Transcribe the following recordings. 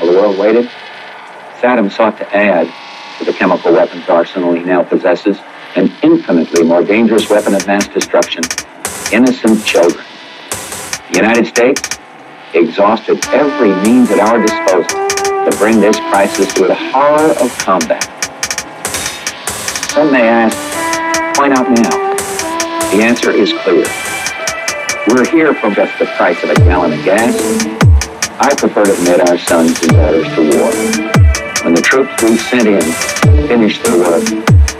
While the world waited, Saddam sought to add to the chemical weapons arsenal he now possesses an infinitely more dangerous weapon of mass destruction innocent children. The United States exhausted every means at our disposal to bring this crisis to the horror of combat. Some may ask, why not now? The answer is clear. We're here for just the price of a gallon of gas. I prefer to admit our sons and daughters to war. When the troops we sent in finish their work,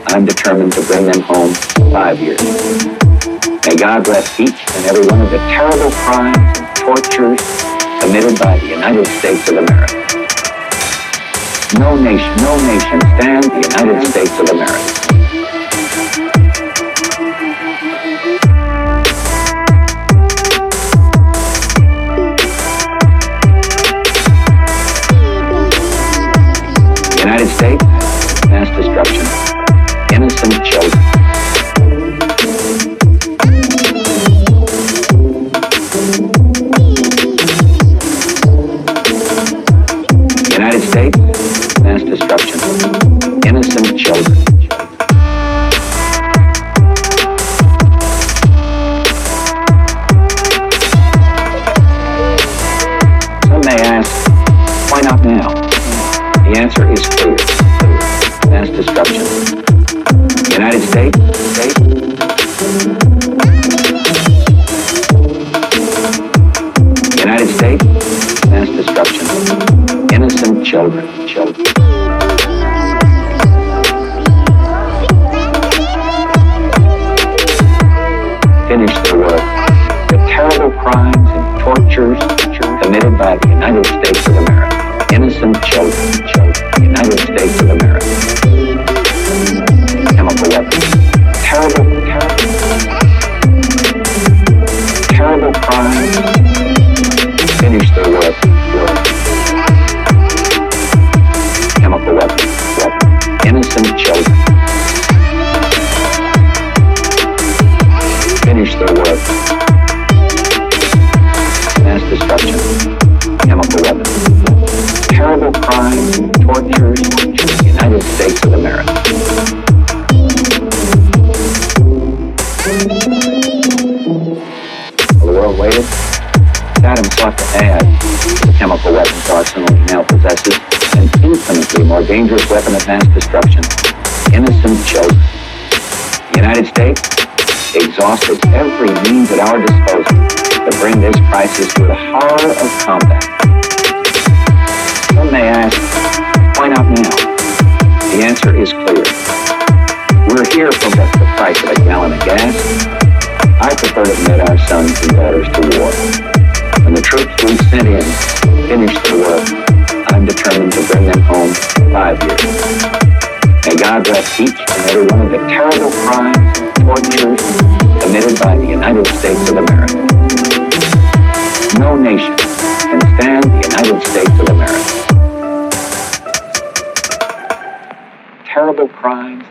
I'm determined to bring them home five years. May God bless each and every one of the terrible crimes and tortures committed by the United States of America. No nation, no nation stands the United States of America. Is clear. Mass destruction. United States, States. United States, mass destruction. Innocent children, children. Finish their work. The terrible crimes and tortures committed by the United States of America. Innocent children, children. The United States of America. Chemical weapons. Terrible, terrible, terrible crimes. Finish their work. Chemical weapons. weapons. Innocent children. Finish their work. Mass destruction. Chemical weapons. Terrible crimes and tortures. The United States of America. While the world waited, Saddam sought to add to the chemical weapons arsenal he now possesses an infinitely more dangerous weapon of mass destruction innocent children. The United States exhausted every means at our disposal to bring this crisis to the horror of combat. Some may ask, why not now? The answer is clear. We're here from just the price of a gallon of gas. I prefer to admit our sons and daughters to war. When the troops we sent in finish their work, I'm determined to bring them home five years. May God bless each and every one of the terrible crimes and tortures committed by the United States of America. No nation terrible crimes.